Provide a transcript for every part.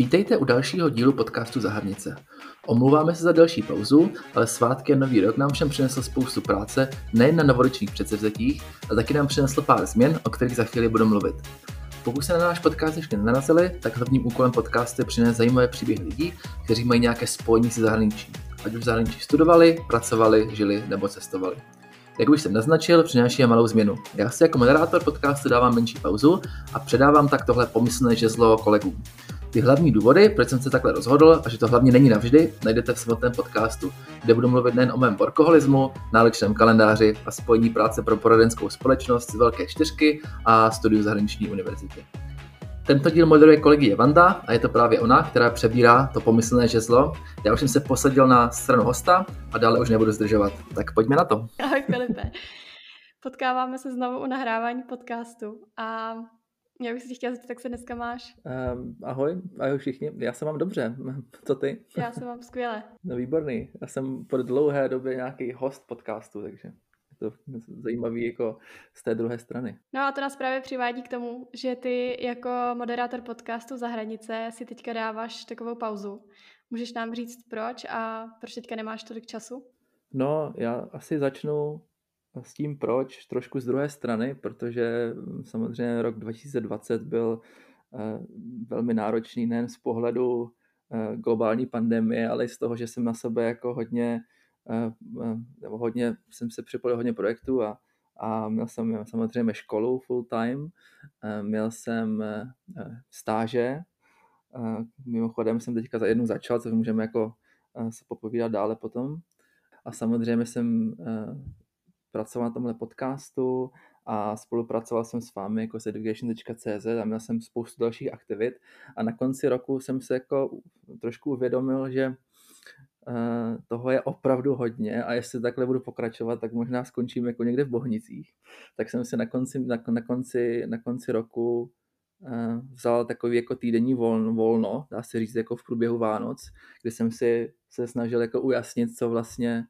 Vítejte u dalšího dílu podcastu Zahrnice. Omlouváme se za delší pauzu, ale svátky a nový rok nám všem přinesl spoustu práce, nejen na novoročních předsevzetích, ale taky nám přinesl pár změn, o kterých za chvíli budu mluvit. Pokud se na náš podcast ještě nenarazili, tak hlavním úkolem podcastu je přinést zajímavé příběhy lidí, kteří mají nějaké spojení se zahraničí. Ať už v zahraničí studovali, pracovali, žili nebo cestovali. Jak už jsem naznačil, přináší malou změnu. Já si jako moderátor podcastu dávám menší pauzu a předávám tak tohle pomyslné žezlo kolegům. Ty hlavní důvody, proč jsem se takhle rozhodl a že to hlavně není navždy, najdete v samotném podcastu, kde budu mluvit nejen o mém workoholismu, náročném kalendáři a spojení práce pro poradenskou společnost z Velké čtyřky a studiu zahraniční univerzity. Tento díl moderuje kolegyně Vanda a je to právě ona, která přebírá to pomyslné žezlo. Já už jsem se posadil na stranu hosta a dále už nebudu zdržovat. Tak pojďme na to. Ahoj Filipe. Potkáváme se znovu u nahrávání podcastu a já bych si chtěla zeptat, jak se dneska máš? Um, ahoj, ahoj všichni. Já se mám dobře. Co ty? Já se mám skvěle. No výborný. Já jsem po dlouhé době nějaký host podcastu, takže to zajímavý jako z té druhé strany. No a to nás právě přivádí k tomu, že ty jako moderátor podcastu za hranice si teďka dáváš takovou pauzu. Můžeš nám říct proč a proč teďka nemáš tolik času? No, já asi začnu s tím proč trošku z druhé strany, protože samozřejmě rok 2020 byl eh, velmi náročný nejen z pohledu eh, globální pandemie, ale i z toho, že jsem na sebe jako hodně Eh, nebo hodně, jsem se připojil hodně projektů a, a měl jsem samozřejmě školu full time, měl jsem stáže, mimochodem jsem teďka za jednu začal, co můžeme jako se popovídat dále potom. A samozřejmě jsem pracoval na tomhle podcastu a spolupracoval jsem s vámi jako s education.cz a měl jsem spoustu dalších aktivit a na konci roku jsem se jako trošku uvědomil, že Eh, toho je opravdu hodně a jestli takhle budu pokračovat, tak možná skončím jako někde v Bohnicích. Tak jsem se na konci, na, na konci, na konci roku uh, vzal takový jako týdenní volno, volno, dá se říct jako v průběhu Vánoc, kdy jsem si se snažil jako ujasnit, co vlastně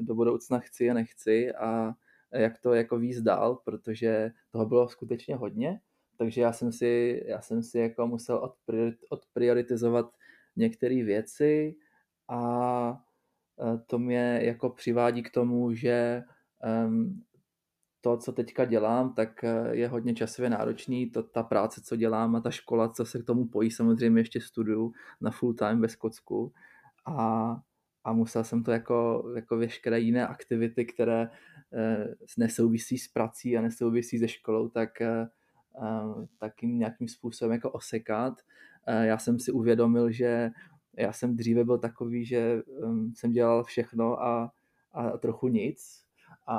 do budoucna chci a nechci a jak to jako víc dál, protože toho bylo skutečně hodně, takže já jsem si, já jsem si jako musel odprioritizovat některé věci, a e, to mě jako přivádí k tomu, že to, co teďka dělám, tak e, je hodně časově náročný, to, ta práce, co dělám a ta škola, co se k tomu pojí, samozřejmě ještě studuju na full time ve Skotsku a, a musel jsem to jako, jako veškeré jiné aktivity, které eh, nesouvisí s prací a nesouvisí se školou, tak, eh, tak jim nějakým způsobem jako osekat. Eh, já jsem si uvědomil, že já jsem dříve byl takový, že um, jsem dělal všechno a, a trochu nic a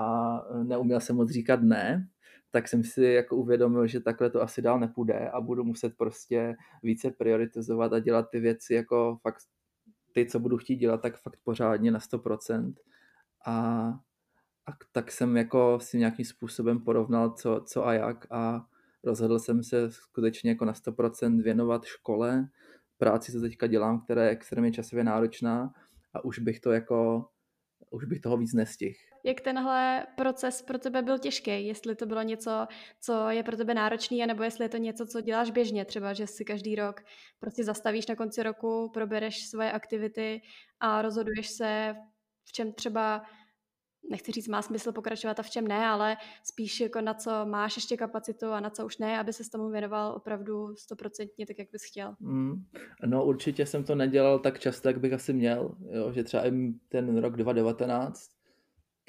neuměl jsem moc říkat ne, tak jsem si jako uvědomil, že takhle to asi dál nepůjde a budu muset prostě více prioritizovat a dělat ty věci jako fakt ty, co budu chtít dělat, tak fakt pořádně na 100%. A, a tak jsem jako si nějakým způsobem porovnal, co, co a jak a rozhodl jsem se skutečně jako na 100% věnovat škole, práci, co teďka dělám, která je extrémně časově náročná a už bych to jako, už bych toho víc nestihl. Jak tenhle proces pro tebe byl těžký? Jestli to bylo něco, co je pro tebe náročný, nebo jestli je to něco, co děláš běžně, třeba, že si každý rok prostě zastavíš na konci roku, probereš svoje aktivity a rozhoduješ se, v čem třeba nechci říct, má smysl pokračovat a v čem ne, ale spíš jako na co máš ještě kapacitu a na co už ne, aby se tomu věnoval opravdu stoprocentně tak, jak bys chtěl. Mm, no určitě jsem to nedělal tak často, jak bych asi měl, jo, že třeba ten rok 2019,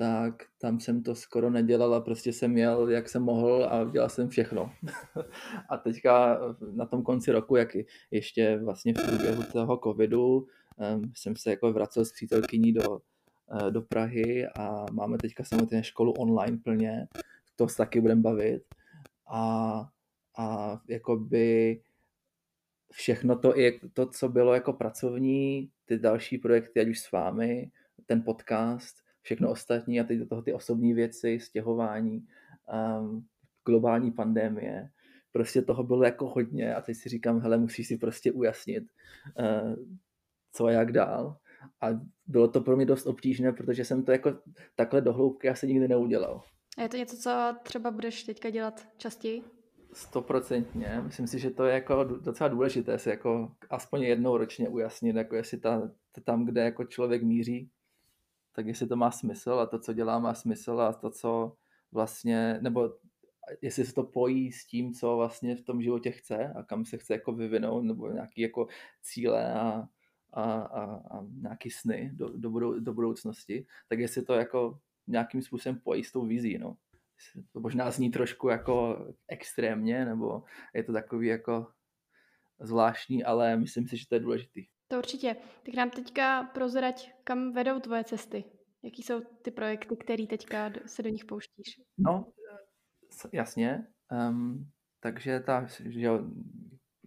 tak tam jsem to skoro nedělal a prostě jsem jel, jak jsem mohl a dělal jsem všechno. a teďka na tom konci roku, jak ještě vlastně v průběhu toho covidu, jsem se jako vracel s přítelkyní do Eh, do Prahy a máme teďka samozřejmě školu online plně, to se taky budeme bavit a, a jakoby všechno to, i to, co bylo jako pracovní, ty další projekty, ať už s vámi, ten podcast, všechno ostatní a teď do toho ty osobní věci, stěhování, um, globální pandémie, prostě toho bylo jako hodně a teď si říkám, hele, musíš si prostě ujasnit, uh, co a jak dál a bylo to pro mě dost obtížné, protože jsem to jako takhle dohloubky asi nikdy neudělal. A je to něco, co třeba budeš teďka dělat častěji? Stoprocentně. Myslím si, že to je jako docela důležité si jako aspoň jednou ročně ujasnit, jako jestli ta, tam, kde jako člověk míří, tak jestli to má smysl a to, co dělá, má smysl a to, co vlastně, nebo jestli se to pojí s tím, co vlastně v tom životě chce a kam se chce jako vyvinout, nebo nějaký jako cíle a, a, a, a nějaký sny do, do, budou, do budoucnosti, tak jestli to jako nějakým způsobem pojí s tou vizí, no. To možná zní trošku jako extrémně, nebo je to takový jako zvláštní, ale myslím si, že to je důležitý. To určitě. Tak nám teďka prozrať, kam vedou tvoje cesty. Jaký jsou ty projekty, které teďka se do nich pouštíš? No, jasně. Um, takže ta že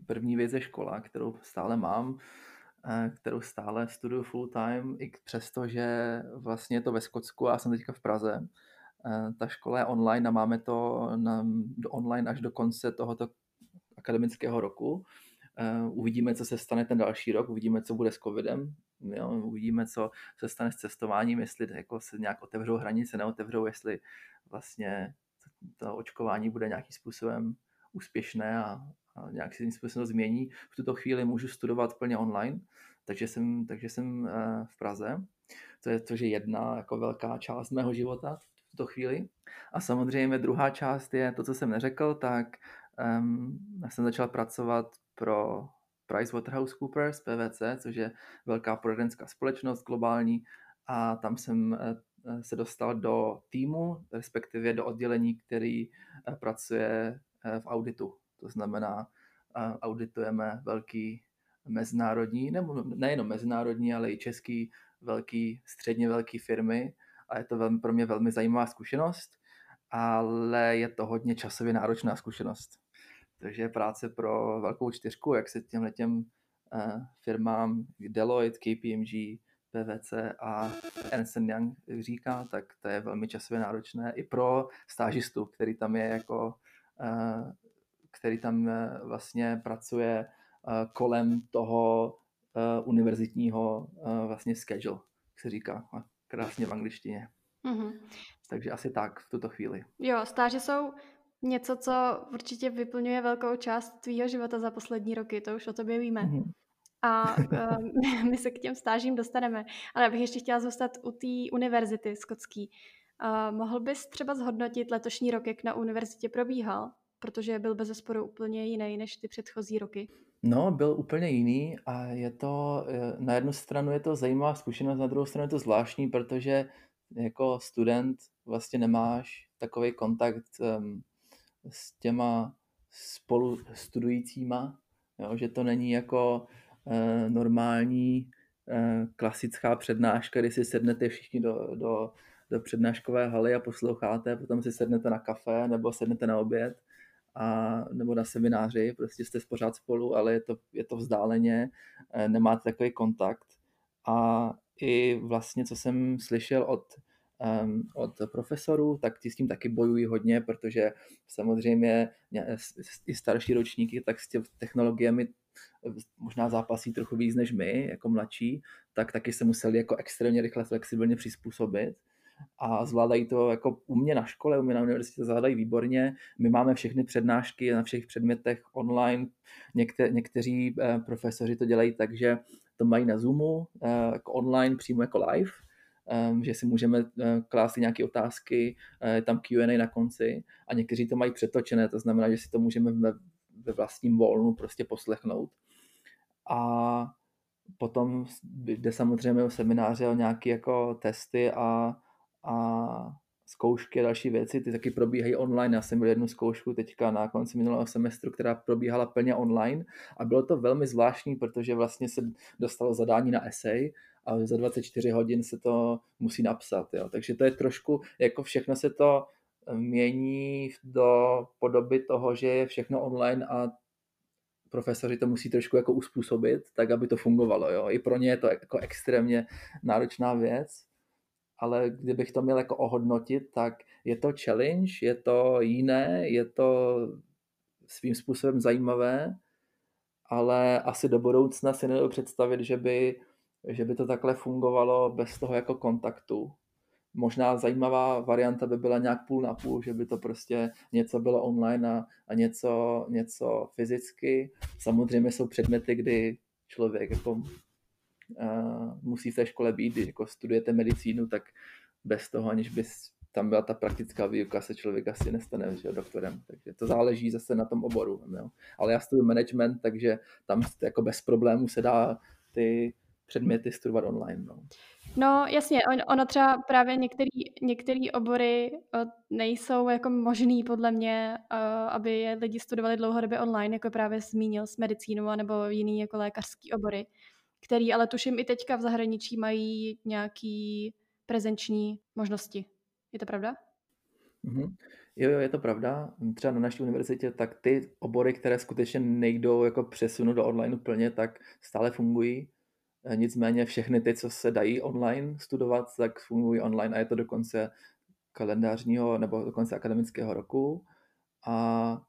první věc je škola, kterou stále mám, eh, kterou stále studuju full time, i přesto, že vlastně je to ve Skotsku a já jsem teďka v Praze. Eh, ta škola je online a máme to na, online až do konce tohoto akademického roku. Eh, uvidíme, co se stane ten další rok, uvidíme, co bude s covidem, jo, uvidíme, co se stane s cestováním, jestli jako se nějak otevřou hranice, neotevřou, jestli vlastně to očkování bude nějakým způsobem úspěšné a, a nějak se tím způsobem změní. V tuto chvíli můžu studovat plně online, takže jsem, takže jsem eh, v Praze. To je, to je jedna jako velká část mého života v tuto chvíli. A samozřejmě druhá část je to, co jsem neřekl, tak um, já jsem začal pracovat pro PricewaterhouseCoopers, PVC, což je velká poradenská společnost globální a tam jsem eh, se dostal do týmu, respektive do oddělení, který eh, pracuje eh, v auditu. To znamená, auditujeme velký mezinárodní, nebo nejenom mezinárodní, ale i český velký, středně velký firmy a je to velmi, pro mě velmi zajímavá zkušenost, ale je to hodně časově náročná zkušenost. Takže práce pro velkou čtyřku, jak se těmhle těm uh, firmám Deloitte, KPMG, PVC a Ernst Young říká, tak to je velmi časově náročné i pro stážistu, který tam je jako, uh, který tam uh, vlastně pracuje kolem toho univerzitního vlastně schedule, jak se říká krásně v angličtině. Mm-hmm. Takže asi tak v tuto chvíli. Jo, stáže jsou něco, co určitě vyplňuje velkou část tvýho života za poslední roky, to už o tobě víme. Mm-hmm. A uh, my se k těm stážím dostaneme. Ale já bych ještě chtěla zůstat u té univerzity skotský. Uh, mohl bys třeba zhodnotit letošní rok, jak na univerzitě probíhal? Protože byl bez zesporu úplně jiný než ty předchozí roky. No, byl úplně jiný a je to, eh, na jednu stranu je to zajímavá zkušenost, na druhou stranu je to zvláštní, protože jako student vlastně nemáš takový kontakt um, s těma spolu studujícíma, jo, že to není jako uh, normální uh, klasická přednáška, kdy si sednete všichni do, do, do přednáškové haly a posloucháte, potom si sednete na kafe nebo sednete na oběd a, nebo na semináři, prostě jste pořád spolu, ale je to, je to vzdáleně, uh, nemáte takový kontakt. A i vlastně, co jsem slyšel od od profesorů, tak ti s tím taky bojují hodně, protože samozřejmě i starší ročníky tak s těmi technologiemi možná zápasí trochu víc než my, jako mladší, tak taky se museli jako extrémně rychle flexibilně přizpůsobit a zvládají to jako u mě na škole, u mě na univerzitě zvládají výborně. My máme všechny přednášky na všech předmětech online. Někte, někteří eh, profesoři to dělají tak, že to mají na Zoomu, eh, jako online, přímo jako live že si můžeme uh, klást nějaké otázky, uh, tam Q&A na konci a někteří to mají přetočené, to znamená, že si to můžeme ve, vlastním volnu prostě poslechnout. A potom jde samozřejmě o semináře, o nějaké jako testy a, a zkoušky a další věci, ty taky probíhají online. Já jsem měl jednu zkoušku teďka na konci minulého semestru, která probíhala plně online a bylo to velmi zvláštní, protože vlastně se dostalo zadání na essay a za 24 hodin se to musí napsat. Jo. Takže to je trošku, jako všechno se to mění do podoby toho, že je všechno online a profesoři to musí trošku jako uspůsobit, tak aby to fungovalo. Jo. I pro ně je to jako extrémně náročná věc, ale kdybych to měl jako ohodnotit, tak je to challenge, je to jiné, je to svým způsobem zajímavé, ale asi do budoucna si nedovedu představit, že by že by to takhle fungovalo bez toho jako kontaktu. možná zajímavá varianta by byla nějak půl na půl, že by to prostě něco bylo online a, a něco, něco fyzicky. Samozřejmě jsou předměty, kdy člověk jako, uh, musí v té škole být, když jako studujete medicínu, tak bez toho, aniž by tam byla ta praktická výuka, se člověk asi nestane že, doktorem. Takže to záleží zase na tom oboru. Jo. Ale já studuji management, takže tam jako bez problémů se dá ty předměty studovat online. No. No jasně, on, ono třeba právě některé obory uh, nejsou jako možný podle mě, uh, aby je lidi studovali dlouhodobě online, jako právě zmínil s medicínou nebo jiný jako lékařský obory, který ale tuším i teďka v zahraničí mají nějaký prezenční možnosti. Je to pravda? Mm-hmm. Jo, jo, je to pravda. Třeba na naší univerzitě, tak ty obory, které skutečně nejdou jako přesunout do online plně, tak stále fungují. E, nicméně všechny ty, co se dají online studovat, tak fungují online a je to do konce kalendářního nebo do konce akademického roku. A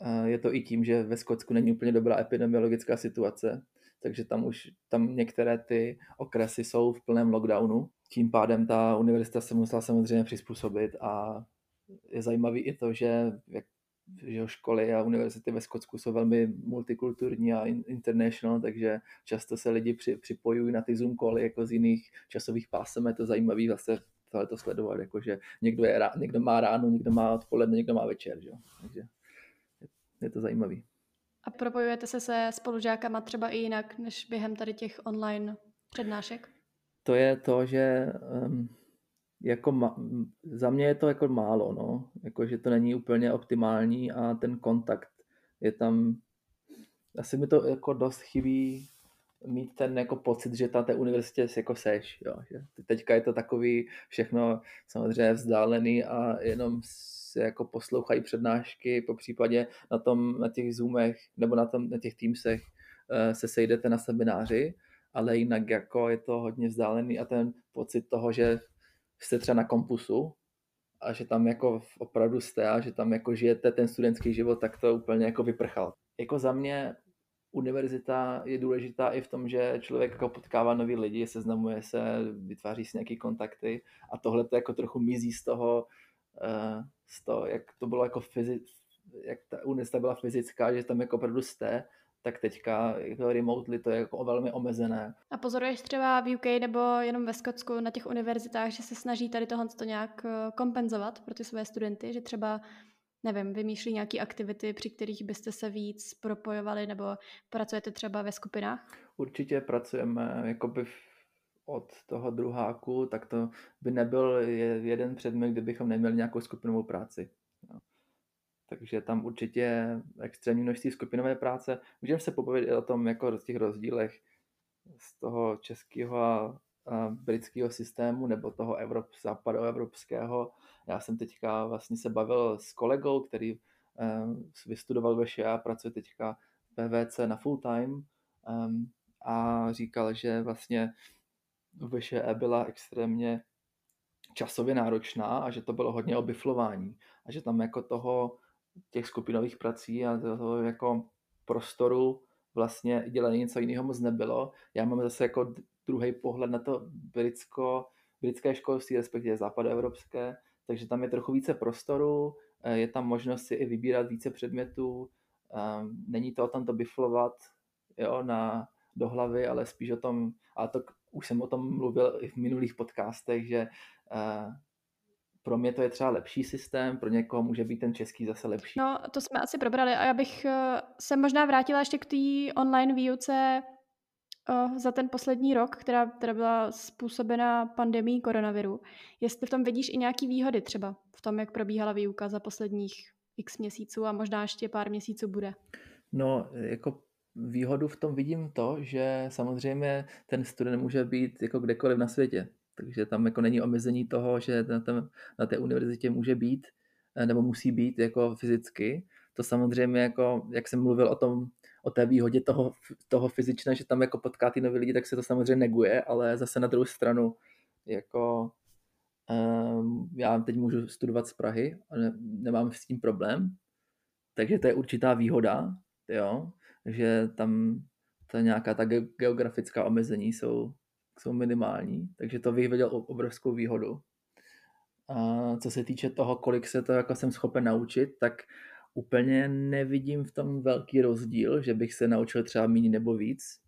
e, je to i tím, že ve Skotsku není úplně dobrá epidemiologická situace, takže tam už tam některé ty okresy jsou v plném lockdownu. Tím pádem ta univerzita se musela samozřejmě přizpůsobit a je zajímavý i to, že, jak, že školy a univerzity ve Skotsku jsou velmi multikulturní a international, takže často se lidi při, připojují na ty Zoom koly jako z jiných časových pásem. Je to zajímavé zase tohle to sledovat, jakože někdo, je, někdo má ráno, někdo má odpoledne, někdo má večer, že? takže je, to zajímavý. A propojujete se se spolužákama třeba i jinak, než během tady těch online přednášek? To je to, že um, jako ma, za mě je to jako málo, no. Jako, že to není úplně optimální a ten kontakt je tam, asi mi to jako dost chybí mít ten jako pocit, že tam té univerzitě jako seš, jo. Že teďka je to takový všechno samozřejmě vzdálený a jenom se jako poslouchají přednášky, po případě na, tom, na těch Zoomech nebo na, tom, na těch Teamsech uh, se sejdete na semináři, ale jinak jako je to hodně vzdálený a ten pocit toho, že jste třeba na kompusu a že tam jako opravdu jste a že tam jako žijete ten studentský život, tak to úplně jako vyprchal. Jako za mě univerzita je důležitá i v tom, že člověk jako potkává nový lidi, seznamuje se, vytváří si nějaké kontakty a tohle to jako trochu mizí z toho, uh, z toho, jak to bylo jako fyzi- jak ta univerzita byla fyzická, že tam jako opravdu jste, tak teďka jako remotely to je jako velmi omezené. A pozoruješ třeba v UK nebo jenom ve Skotsku na těch univerzitách, že se snaží tady tohle to nějak eh, kompenzovat pro ty své studenty, že třeba nevím, vymýšlí nějaké aktivity, při kterých byste se víc propojovali, nebo pracujete třeba ve skupinách? Určitě pracujeme jakoby od toho druháku, tak to by nebyl jeden předmět, kdybychom neměli nějakou skupinovou práci. Takže tam určitě extrémní množství skupinové práce. Můžeme se pobavit i o tom, jako v těch rozdílech z toho českého a, a britského systému nebo toho Evrop, západoevropského. Já jsem teďka vlastně se bavil s kolegou, který um, vystudoval ve a pracuje teďka v PVC na full time um, a říkal, že vlastně VŠE byla extrémně časově náročná a že to bylo hodně o biflování a že tam jako toho těch skupinových prací a toho jako prostoru vlastně dělat něco jiného moc nebylo. Já mám zase jako druhý pohled na to britsko, britské školství, respektive západoevropské, takže tam je trochu více prostoru, eh, je tam možnost si i vybírat více předmětů, ehm, není to o tom to biflovat jo, na, do hlavy, ale spíš o tom, a to už jsem o tom mluvil i v minulých podcastech, že uh, pro mě to je třeba lepší systém, pro někoho může být ten český zase lepší. No, to jsme asi probrali a já bych eh, se možná vrátila ještě k té online výuce uh, za ten poslední rok, která, která byla způsobena pandemí koronaviru. Jestli v tom vidíš i nějaký výhody třeba v tom, jak probíhala výuka za posledních x měsíců a možná ještě pár měsíců bude. No, jako výhodu v tom vidím to, že samozřejmě ten student může být jako kdekoliv na světě. Takže tam jako není omezení toho, že na, tém, na té univerzitě může být eh, nebo musí být jako fyzicky. To samozřejmě jako, jak jsem mluvil o tom, o té výhodě toho, toho fyzičné, že tam jako potká ty nový lidi, tak se to samozřejmě neguje, ale zase na druhou stranu jako um, já teď můžu studovat z Prahy a ne, nemám s tím problém, takže to je určitá výhoda, jo, že tam ta nějaká ta geografická omezení jsou, jsou minimální, takže to bych viděl obrovskou výhodu. A co se týče toho, kolik se to jako jsem schopen naučit, tak úplně nevidím v tom velký rozdíl, že bych se naučil třeba méně nebo víc.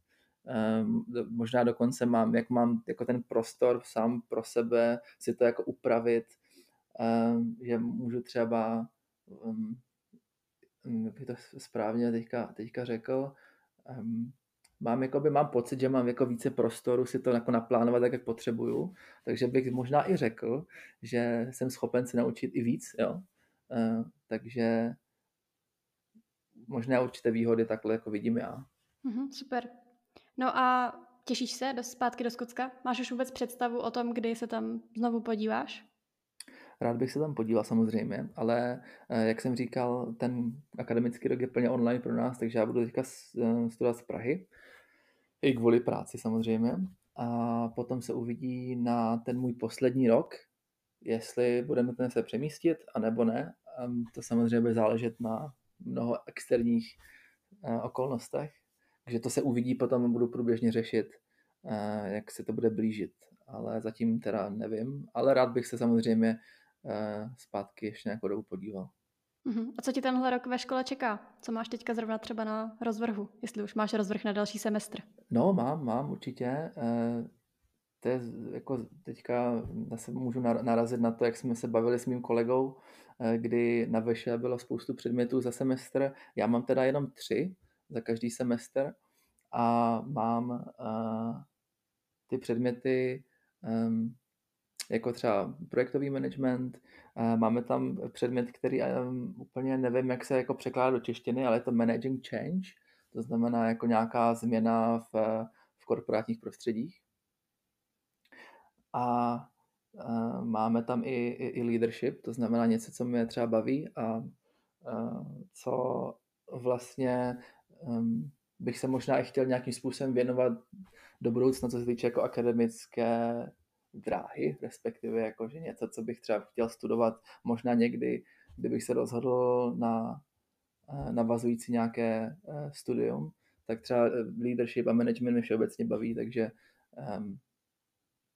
Um, možná dokonce mám, jak mám jako ten prostor sám pro sebe si to jako upravit, um, že můžu třeba, um, jak by to správně teďka, teďka řekl, um, mám, jakoby, mám pocit, že mám jako více prostoru si to jako naplánovat tak, jak potřebuju, takže bych možná i řekl, že jsem schopen se naučit i víc, jo. Uh, takže možná určité výhody takhle jako vidím já. Mm-hmm, super. No a těšíš se do, zpátky do Skotska? Máš už vůbec představu o tom, kdy se tam znovu podíváš? Rád bych se tam podíval samozřejmě, ale eh, jak jsem říkal, ten akademický rok je plně online pro nás, takže já budu teďka eh, studovat z Prahy, i kvůli práci samozřejmě. A potom se uvidí na ten můj poslední rok, jestli budeme ten se přemístit, anebo ne. To samozřejmě bude záležet na mnoho externích eh, okolnostech. Takže to se uvidí, potom budu průběžně řešit, eh, jak se to bude blížit. Ale zatím teda nevím, ale rád bych se samozřejmě eh, zpátky ještě nějakou dobu podíval. Uh-huh. A co ti tenhle rok ve škole čeká? Co máš teďka zrovna třeba na rozvrhu, jestli už máš rozvrh na další semestr? No, mám, mám určitě. To je jako teďka zase můžu narazit na to, jak jsme se bavili s mým kolegou, kdy na Veše bylo spoustu předmětů za semestr. Já mám teda jenom tři, za každý semestr a mám uh, ty předměty um, jako třeba projektový management, máme tam předmět, který um, úplně nevím, jak se jako překládá do češtiny, ale je to managing change, to znamená jako nějaká změna v, v korporátních prostředích. A uh, máme tam i, i, i leadership, to znamená něco, co mě třeba baví a uh, co vlastně um, bych se možná i chtěl nějakým způsobem věnovat do budoucna, co se týče jako akademické dráhy, respektive jako, že něco, co bych třeba chtěl studovat možná někdy, kdybych se rozhodl na eh, navazující nějaké eh, studium, tak třeba eh, leadership a management mě všeobecně baví, takže um,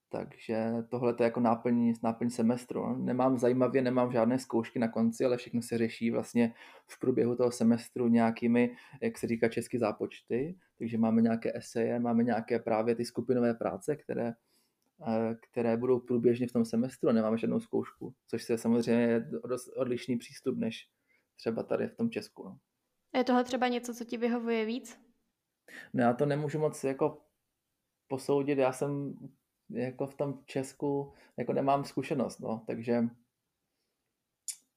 takže tohle je jako náplň, náplň semestru. No. Nemám zajímavě, nemám žádné zkoušky na konci, ale všechno se řeší vlastně v průběhu toho semestru nějakými, jak se říká česky, zápočty. Takže máme nějaké eseje, máme nějaké právě ty skupinové práce, které, které budou průběžně v tom semestru a nemáme žádnou zkoušku, což je samozřejmě dost odlišný přístup než třeba tady v tom Česku. No. Je tohle třeba něco, co ti vyhovuje víc? No já to nemůžu moc jako posoudit, já jsem jako v tom Česku jako nemám zkušenost, no, takže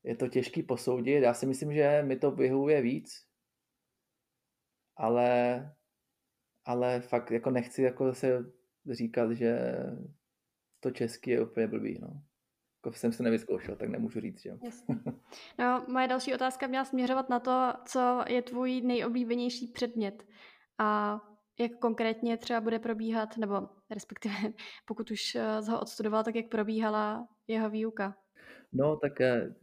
je to těžký posoudit. Já si myslím, že mi to vyhovuje víc, ale, ale fakt jako nechci jako zase říkat, že to český je úplně blbý, no. Jako jsem se nevyzkoušel, tak nemůžu říct, že No, moje další otázka měla směřovat na to, co je tvůj nejoblíbenější předmět. A jak konkrétně třeba bude probíhat, nebo respektive pokud už eh, ho odstudoval, tak jak probíhala jeho výuka? No, tak eh,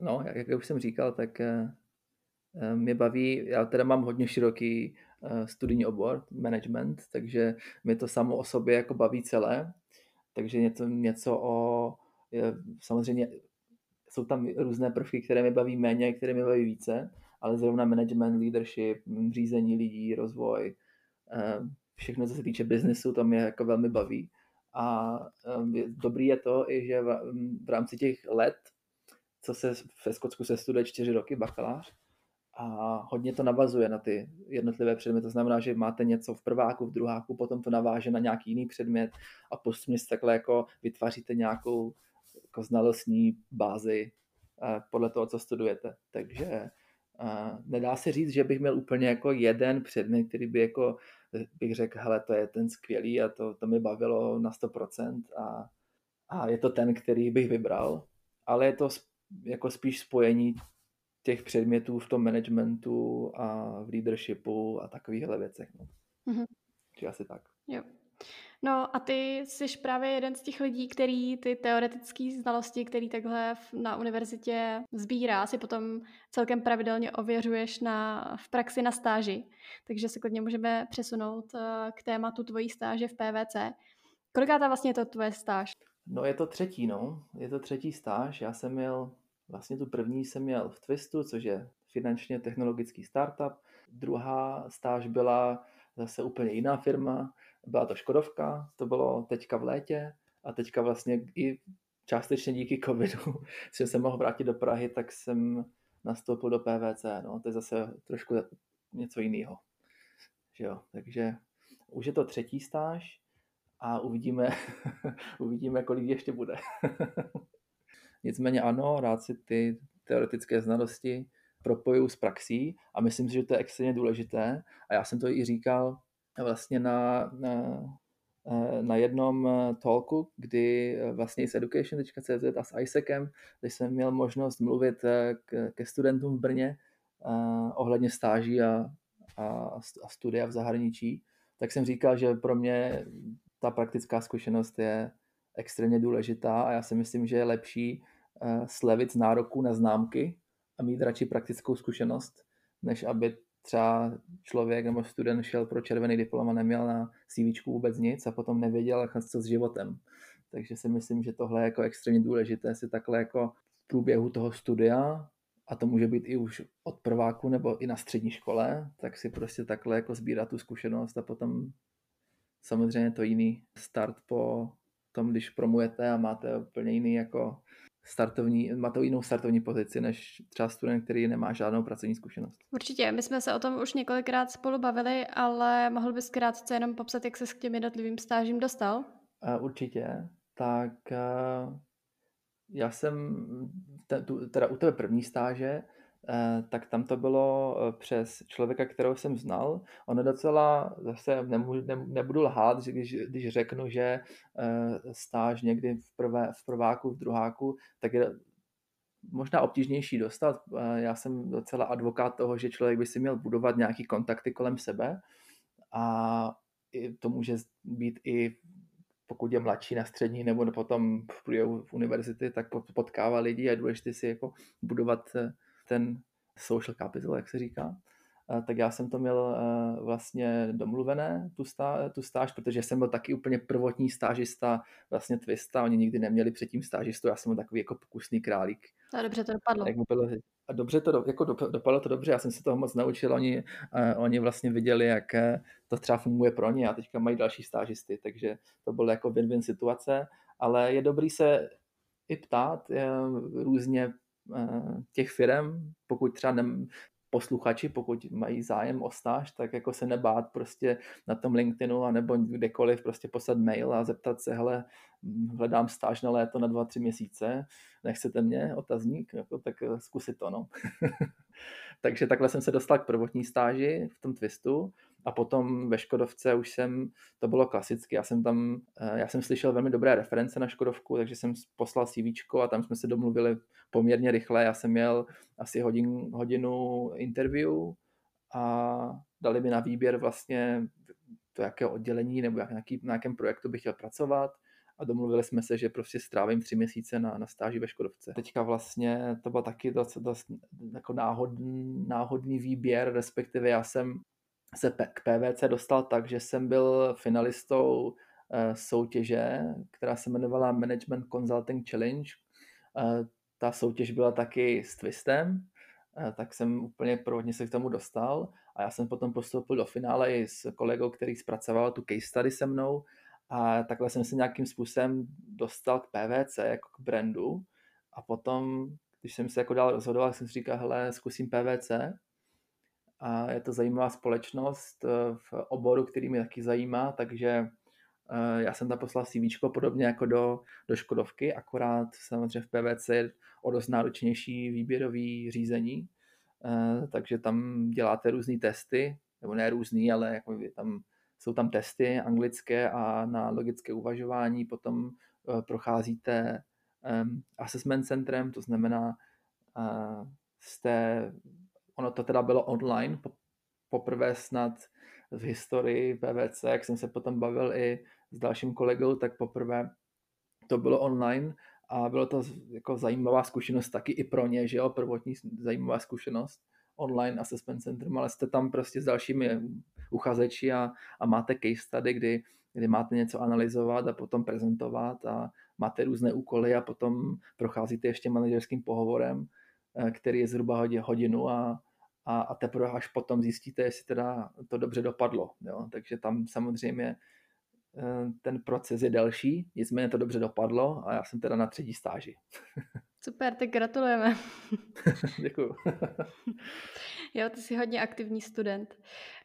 no, jak už jsem říkal, tak eh, mě baví, já teda mám hodně široký studijní obor, management, takže mě to samo o sobě jako baví celé, takže něco, něco o, samozřejmě jsou tam různé prvky, které mě baví méně, které mě baví více, ale zrovna management, leadership, řízení lidí, rozvoj, všechno, co se týče biznesu, to mě jako velmi baví. A dobrý je to, i že v rámci těch let, co se ve Skotsku se studuje čtyři roky bakalář, a hodně to navazuje na ty jednotlivé předměty. To znamená, že máte něco v prváku, v druháku, potom to naváže na nějaký jiný předmět a postupně si takhle jako vytváříte nějakou jako znalostní bázi podle toho, co studujete. Takže nedá se říct, že bych měl úplně jako jeden předmět, který by jako bych řekl, hele, to je ten skvělý a to, to mi bavilo na 100% a, a je to ten, který bych vybral, ale je to jako spíš spojení těch předmětů v tom managementu a v leadershipu a takovýchhle věcech. No. Mm-hmm. Či asi tak. Jo. No a ty jsi právě jeden z těch lidí, který ty teoretické znalosti, který takhle na univerzitě sbírá, si potom celkem pravidelně ověřuješ na, v praxi na stáži. Takže se klidně můžeme přesunout eh, k tématu tvojí stáže v PVC. Kolikátá vlastně je to tvoje stáž? No je to třetí, no. Je to třetí stáž. Já jsem měl, vlastně tu první jsem měl v Twistu, což je finančně technologický startup. Druhá stáž byla zase úplně jiná firma, byla to Škodovka, to bylo teďka v létě a teďka vlastně i částečně díky covidu jsem se mohl vrátit do Prahy, tak jsem nastoupil do PVC, no, to je zase trošku něco jiného. Že jo? Takže už je to třetí stáž a uvidíme, uvidíme, kolik ještě bude. Nicméně ano, rád si ty teoretické znalosti propojuju s praxí a myslím si, že to je extrémně důležité. A já jsem to i říkal vlastně na, na, na jednom talku, kdy vlastně s education.cz a s ISECem, kde jsem měl možnost mluvit k, ke studentům v Brně ohledně stáží a, a, a studia v zahraničí, tak jsem říkal, že pro mě ta praktická zkušenost je extrémně důležitá a já si myslím, že je lepší slevit z nároku na známky a mít radši praktickou zkušenost, než aby třeba člověk nebo student šel pro červený diplom a neměl na CV vůbec nic a potom nevěděl, co s životem. Takže si myslím, že tohle je jako extrémně důležité si takhle jako v průběhu toho studia a to může být i už od prváku nebo i na střední škole, tak si prostě takhle jako sbírat tu zkušenost a potom samozřejmě to jiný start po tom, když promujete a máte úplně jiný jako startovní, má to jinou startovní pozici než třeba student, který nemá žádnou pracovní zkušenost. Určitě, my jsme se o tom už několikrát spolu bavili, ale mohl bys krátce jenom popsat, jak se k těm jednotlivým stážím dostal? Uh, určitě. Tak uh, já jsem teda u té první stáže, tak tam to bylo eh, přes člověka, kterého jsem znal. Ono docela, zase nemůžu, ne, nebudu lhát, když, když řeknu, že eh, stáž někdy v, prvé, v prváku, v druháku, tak je možná obtížnější dostat. Já jsem docela advokát toho, že člověk by si měl budovat nějaký kontakty kolem sebe a to může být i pokud je mladší na střední nebo potom v průběhu v univerzity, tak potkává lidi a je důležité si jako budovat eh, ten social capital, jak se říká. Tak já jsem to měl eh, vlastně domluvené, tu, stá, tu stáž, protože jsem byl taky úplně prvotní stážista vlastně Twista, oni nikdy neměli předtím stážistu, já jsem byl takový jako pokusný králík. A dobře to dopadlo. Jak mu bylo, a dobře to, do, jako dopadlo to dobře, já jsem se toho moc naučil, oni, uh, oni vlastně viděli, jak eh, to třeba funguje pro ně a teďka mají další stážisty, takže to bylo jako win-win situace, ale je dobrý se i ptát uh, různě těch firm, pokud třeba ne, posluchači, pokud mají zájem o stáž, tak jako se nebát prostě na tom LinkedInu a nebo kdekoliv prostě poslat mail a zeptat se, hele, hledám stáž na léto na dva, tři měsíce, nechcete mě, otazník, jako, tak eh, zkusit to, no. Takže takhle jsem se dostal k prvotní stáži v tom Twistu a potom ve Škodovce už jsem, to bylo klasicky, já jsem tam, eh, já jsem slyšel velmi dobré reference na Škodovku, takže jsem poslal CV a tam jsme se domluvili poměrně rychle, já jsem měl asi hodin, hodinu interview a dali mi na výběr vlastně to, jakého oddělení nebo jak, nějaký, na jakém projektu bych chtěl pracovat a domluvili jsme se, že prostě strávím tři měsíce na, na stáži ve Škodovce. Teďka vlastně to byl taky dost, dost jako náhodný, náhodný výběr, respektive já jsem se k PVC dostal tak, že jsem byl finalistou eh, soutěže, která se jmenovala Management Consulting Challenge. Eh, ta soutěž byla taky s Twistem, eh, tak jsem úplně prvotně se k tomu dostal a já jsem potom postoupil do finále i s kolegou, který zpracoval tu case study se mnou a takhle jsem se nějakým způsobem dostal k PVC jako k brandu a potom, když jsem se jako dál rozhodoval, jsem si říkal, hele, zkusím PVC a je to zajímavá společnost eh, v oboru, který mě taky zajímá, takže eh, já jsem tam poslal CV podobně jako do, do Škodovky, akorát samozřejmě v PVC je o dost náročnější výběrový řízení, eh, takže tam děláte různé testy, nebo ne různý, ale jako tam, jsou tam testy anglické a na logické uvažování, potom procházíte assessment centrem, to znamená, jste ono to teda bylo online, poprvé snad v historii PVC, jak jsem se potom bavil i s dalším kolegou, tak poprvé to bylo online a bylo to jako zajímavá zkušenost taky i pro ně, že jo, prvotní zajímavá zkušenost online assessment center, ale jste tam prostě s dalšími uchazeči a, a máte case study, kdy, kdy máte něco analyzovat a potom prezentovat a, máte různé úkoly a potom procházíte ještě manažerským pohovorem, který je zhruba hodinu a, a, a teprve až potom zjistíte, jestli teda to dobře dopadlo. Jo? Takže tam samozřejmě ten proces je delší, nicméně to dobře dopadlo a já jsem teda na třetí stáži. Super, tak gratulujeme. Děkuju. jo, ty jsi hodně aktivní student.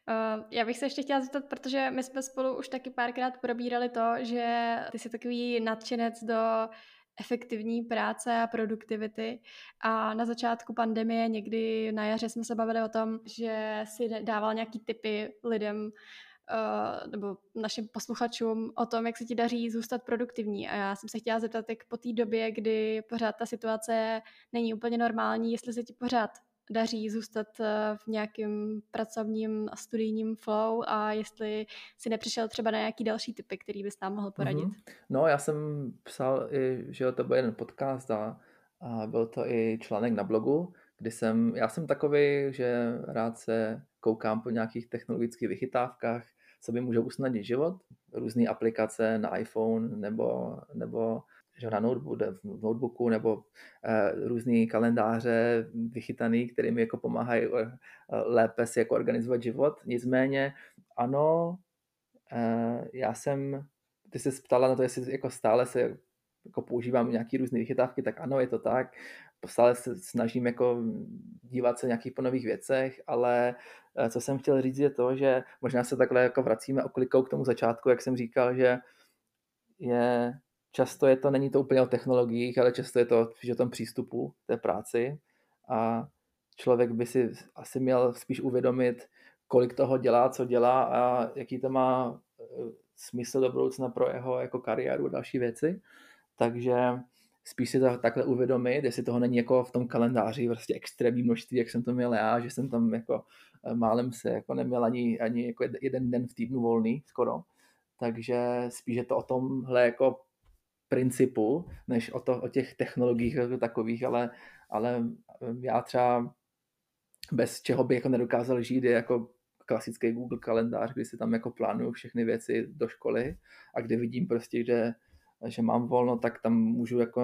Uh, já bych se ještě chtěla zeptat, protože my jsme spolu už taky párkrát probírali to, že ty jsi takový nadšenec do efektivní práce a produktivity. A na začátku pandemie, někdy na jaře jsme se bavili o tom, že si dával nějaký typy lidem, uh, nebo našim posluchačům o tom, jak se ti daří zůstat produktivní. A já jsem se chtěla zeptat, jak po té době, kdy pořád ta situace není úplně normální, jestli se ti pořád daří zůstat eh, v nějakém pracovním a studijním flow a jestli si nepřišel třeba na nějaký další typy, který bys nám mohl poradit. Mm-hmm. No, já jsem psal, i, že to byl jeden podcast a, a byl to i článek na blogu, kdy jsem, já jsem takový, že rád se koukám po nějakých technologických vychytávkách, co by můžou usnadnit život, různé aplikace na iPhone nebo, nebo že na notebooku nebo eh, různý kalendáře vychytaný, které mi jako pomáhají eh, lépe si jako organizovat život. Nicméně ano, eh, já jsem, ty se ptala na to, jestli jako stále se jako používám nějaký různé vychytávky, tak ano, je to tak. Stále se snažím jako dívat se nějakých po nových věcech, ale co jsem chtěl říct je to, že možná se takhle jako vracíme oklikou k tomu začátku, jak jsem říkal, že je často je to, není to úplně o technologiích, ale často je to o tom přístupu té práci a člověk by si asi měl spíš uvědomit, kolik toho dělá, co dělá a jaký to má e, smysl do budoucna pro jeho jako kariéru a další věci. Takže spíš si to takhle uvědomit, jestli toho není jako v tom kalendáři prostě extrémní množství, jak jsem to měl já, že jsem tam jako e, málem se jako neměl ani, ani jako jeden den v týdnu volný skoro. Takže spíš je to o tomhle jako principu, než o, to, o těch technologiích jako takových, ale, ale já třeba bez čeho bych jako nedokázal žít je jako klasický Google kalendář, kdy si tam jako plánuju všechny věci do školy a kdy vidím prostě, že, že mám volno, tak tam můžu jako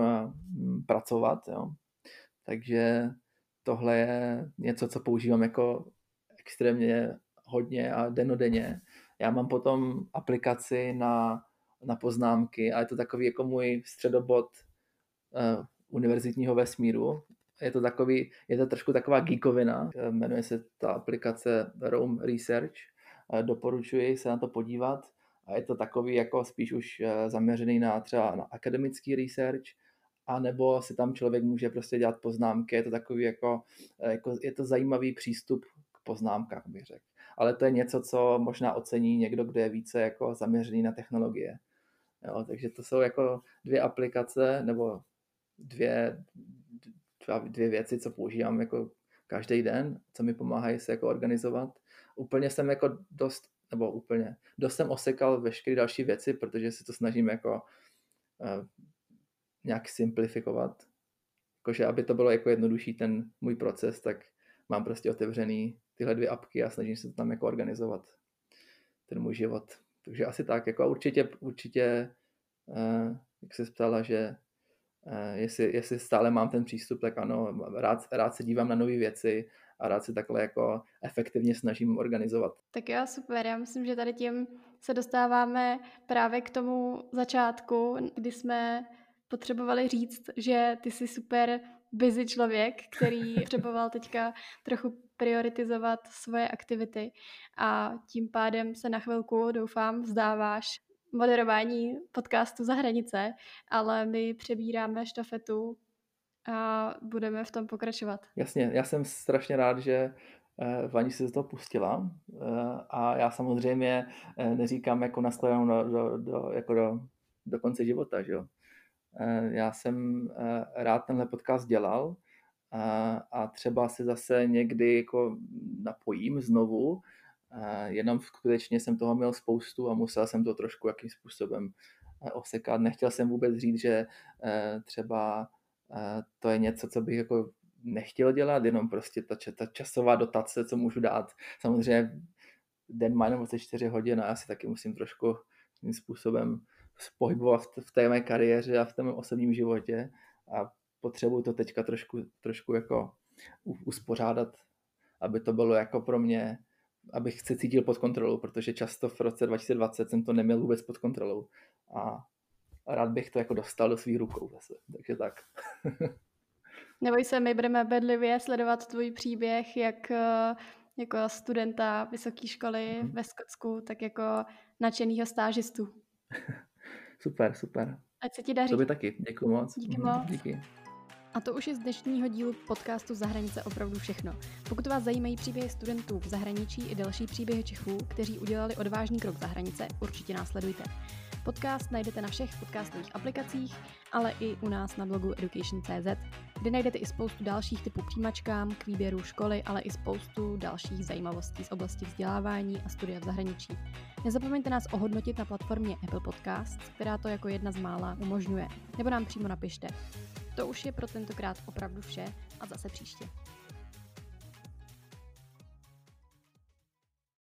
mm, pracovat, jo. Takže tohle je něco, co používám jako extrémně hodně a denodenně. Já mám potom aplikaci na na poznámky a je to takový jako můj středobod uh, univerzitního vesmíru. Je to takový, je to trošku taková geekovina, eh, jmenuje se ta aplikace Rome Research. Uh, doporučuji se na to podívat a je to takový jako spíš už zaměřený na třeba na akademický research, a nebo si tam člověk může prostě dělat poznámky, je to takový jako, jako je to zajímavý přístup k poznámkám, bych řekl. Ale to je něco, co možná ocení někdo, kdo je více jako zaměřený na technologie. Jo, takže to jsou jako dvě aplikace nebo dvě, dvě věci, co používám jako každý den, co mi pomáhají se jako organizovat. Úplně jsem jako dost, nebo úplně, dost jsem osekal veškeré další věci, protože si to snažím jako uh, nějak simplifikovat. Jakože aby to bylo jako jednodušší ten můj proces, tak mám prostě otevřený tyhle dvě apky a snažím se to tam jako organizovat, ten můj život. Takže asi tak, jako určitě, určitě, uh, jak se ptala, že uh, jestli, jestli stále mám ten přístup, tak ano, rád, rád se dívám na nové věci a rád se takhle jako efektivně snažím organizovat. Tak jo, super. Já myslím, že tady tím se dostáváme právě k tomu začátku, kdy jsme potřebovali říct, že ty jsi super busy člověk, který potřeboval teďka trochu prioritizovat svoje aktivity a tím pádem se na chvilku, doufám, vzdáváš moderování podcastu za hranice, ale my přebíráme štafetu a budeme v tom pokračovat. Jasně, já jsem strašně rád, že eh, Vani se z toho pustila eh, a já samozřejmě eh, neříkám jako nastavenou do, do, do, jako do, do konce života, že jo. Já jsem rád tenhle podcast dělal, a, a třeba se zase někdy jako napojím znovu, a jenom skutečně jsem toho měl spoustu a musel jsem to trošku jakým způsobem eh, osekat. Nechtěl jsem vůbec říct, že eh, třeba eh, to je něco, co bych jako nechtěl dělat, jenom prostě ta, ta časová dotace, co můžu dát. Samozřejmě den má jenom 24 hodin a já si taky musím trošku tím způsobem pohybovat v té mé kariéře a v tom osobním životě a potřebuju to teďka trošku, trošku jako uspořádat, aby to bylo jako pro mě, abych se cítil pod kontrolou, protože často v roce 2020 jsem to neměl vůbec pod kontrolou a rád bych to jako dostal do svých rukou zase, takže tak. Neboj se, my budeme bedlivě sledovat tvůj příběh, jak eh, jako studenta vysoké školy mm-hmm. ve Skotsku, tak jako nadšenýho stážistu. super, super. Ať se ti daří. Tobě taky, děkuji moc. Díky mm, moc. Díky. A to už je z dnešního dílu podcastu Zahranice opravdu všechno. Pokud vás zajímají příběhy studentů v zahraničí i další příběhy Čechů, kteří udělali odvážný krok za hranice, určitě následujte. Podcast najdete na všech podcastových aplikacích, ale i u nás na blogu education.cz, kde najdete i spoustu dalších typů přijímačkám k výběru školy, ale i spoustu dalších zajímavostí z oblasti vzdělávání a studia v zahraničí. Nezapomeňte nás ohodnotit na platformě Apple Podcasts, která to jako jedna z mála umožňuje, nebo nám přímo napište. To už je pro tentokrát opravdu vše a zase příště.